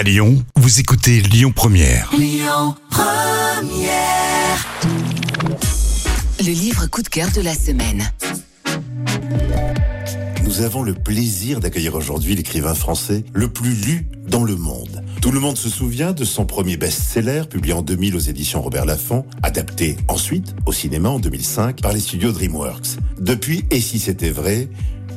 À Lyon, vous écoutez Lyon Première. Le livre coup de cœur de la semaine. Nous avons le plaisir d'accueillir aujourd'hui l'écrivain français le plus lu dans le monde. Tout le monde se souvient de son premier best-seller publié en 2000 aux éditions Robert Laffont, adapté ensuite au cinéma en 2005 par les studios DreamWorks. Depuis Et si c'était vrai,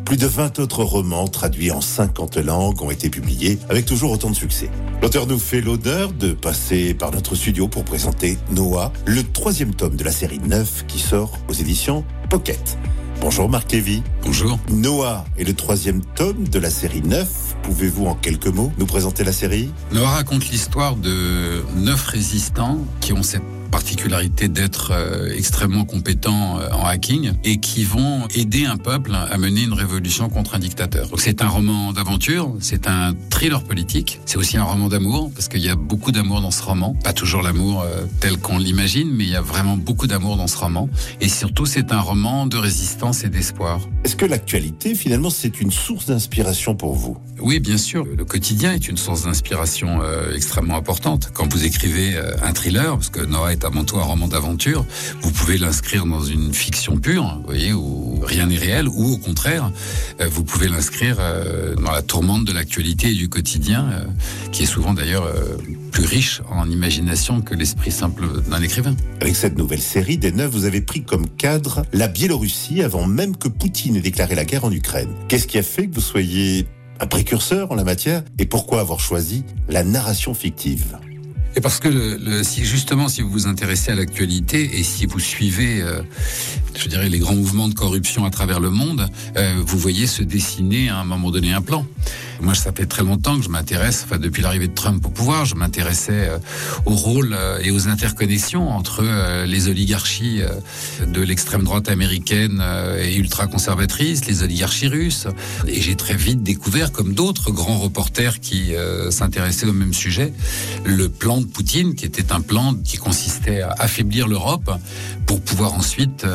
plus de 20 autres romans traduits en 50 langues ont été publiés avec toujours autant de succès. L'auteur nous fait l'honneur de passer par notre studio pour présenter Noah, le troisième tome de la série 9 qui sort aux éditions Pocket. Bonjour Marc Lévy. Bonjour. Noah est le troisième tome de la série 9. Pouvez-vous en quelques mots nous présenter la série? Noah raconte l'histoire de neuf résistants qui ont cette particularité d'être euh, extrêmement compétents euh, en hacking et qui vont aider un peuple à mener une révolution contre un dictateur. Donc c'est un roman d'aventure, c'est un thriller politique, c'est aussi un roman d'amour parce qu'il y a beaucoup d'amour dans ce roman, pas toujours l'amour euh, tel qu'on l'imagine, mais il y a vraiment beaucoup d'amour dans ce roman et surtout c'est un roman de résistance et d'espoir. Est-ce que l'actualité, finalement, c'est une source d'inspiration pour vous? Oui, bien sûr. Le quotidien est une source d'inspiration extrêmement importante. Quand vous écrivez un thriller, parce que Noah est avant tout un roman d'aventure, vous pouvez l'inscrire dans une fiction pure, vous voyez, où rien n'est réel, ou au contraire, euh, vous pouvez l'inscrire euh, dans la tourmente de l'actualité et du quotidien, euh, qui est souvent d'ailleurs plus riche en imagination que l'esprit simple d'un écrivain. Avec cette nouvelle série des neuf, vous avez pris comme cadre la Biélorussie avant même que Poutine ait déclaré la guerre en Ukraine. Qu'est-ce qui a fait que vous soyez un précurseur en la matière et pourquoi avoir choisi la narration fictive? Et parce que le, si justement, si vous vous intéressez à l'actualité et si vous suivez, euh, je dirais, les grands mouvements de corruption à travers le monde, euh, vous voyez se dessiner à un moment donné un plan. Moi, ça fait très longtemps que je m'intéresse, enfin depuis l'arrivée de Trump au pouvoir, je m'intéressais euh, au rôle euh, et aux interconnexions entre euh, les oligarchies de l'extrême droite américaine et ultra-conservatrice, les oligarchies russes. Et j'ai très vite découvert, comme d'autres grands reporters qui s'intéressaient au même sujet, le plan de Poutine, qui était un plan qui consistait à affaiblir l'Europe pour pouvoir ensuite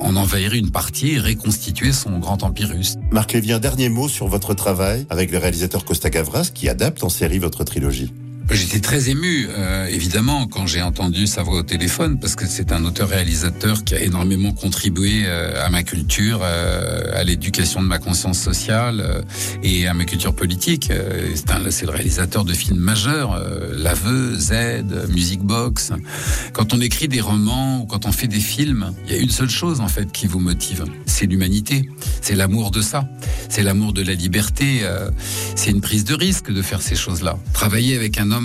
en envahir une partie et reconstituer son grand empire russe. Marc Lévy, un dernier mot sur votre travail avec le réalisateur Costa Gavras qui adapte en série votre trilogie. J'étais très ému, euh, évidemment, quand j'ai entendu sa voix au téléphone, parce que c'est un auteur-réalisateur qui a énormément contribué euh, à ma culture, euh, à l'éducation de ma conscience sociale et à ma culture politique. C'est le réalisateur de films majeurs, L'Aveu, Z, Music Box. Quand on écrit des romans ou quand on fait des films, il y a une seule chose en fait qui vous motive, c'est l'humanité, c'est l'amour de ça, c'est l'amour de la liberté. c'est une prise de risque de faire ces choses-là. Travailler avec un homme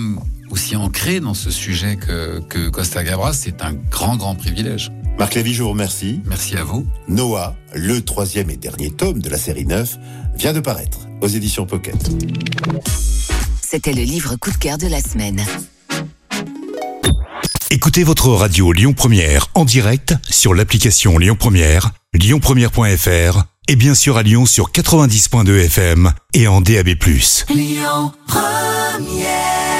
aussi ancré dans ce sujet que, que Costa Gavras, c'est un grand, grand privilège. Marc Lévy, je vous remercie. Merci à vous. Noah, le troisième et dernier tome de la série 9, vient de paraître aux éditions Pocket. C'était le livre coup de cœur de la semaine. Écoutez votre radio Lyon Première en direct sur l'application Lyon Première, lyonpremière.fr et bien sûr à Lyon sur 90.2 FM et en DAB+. Lyon Première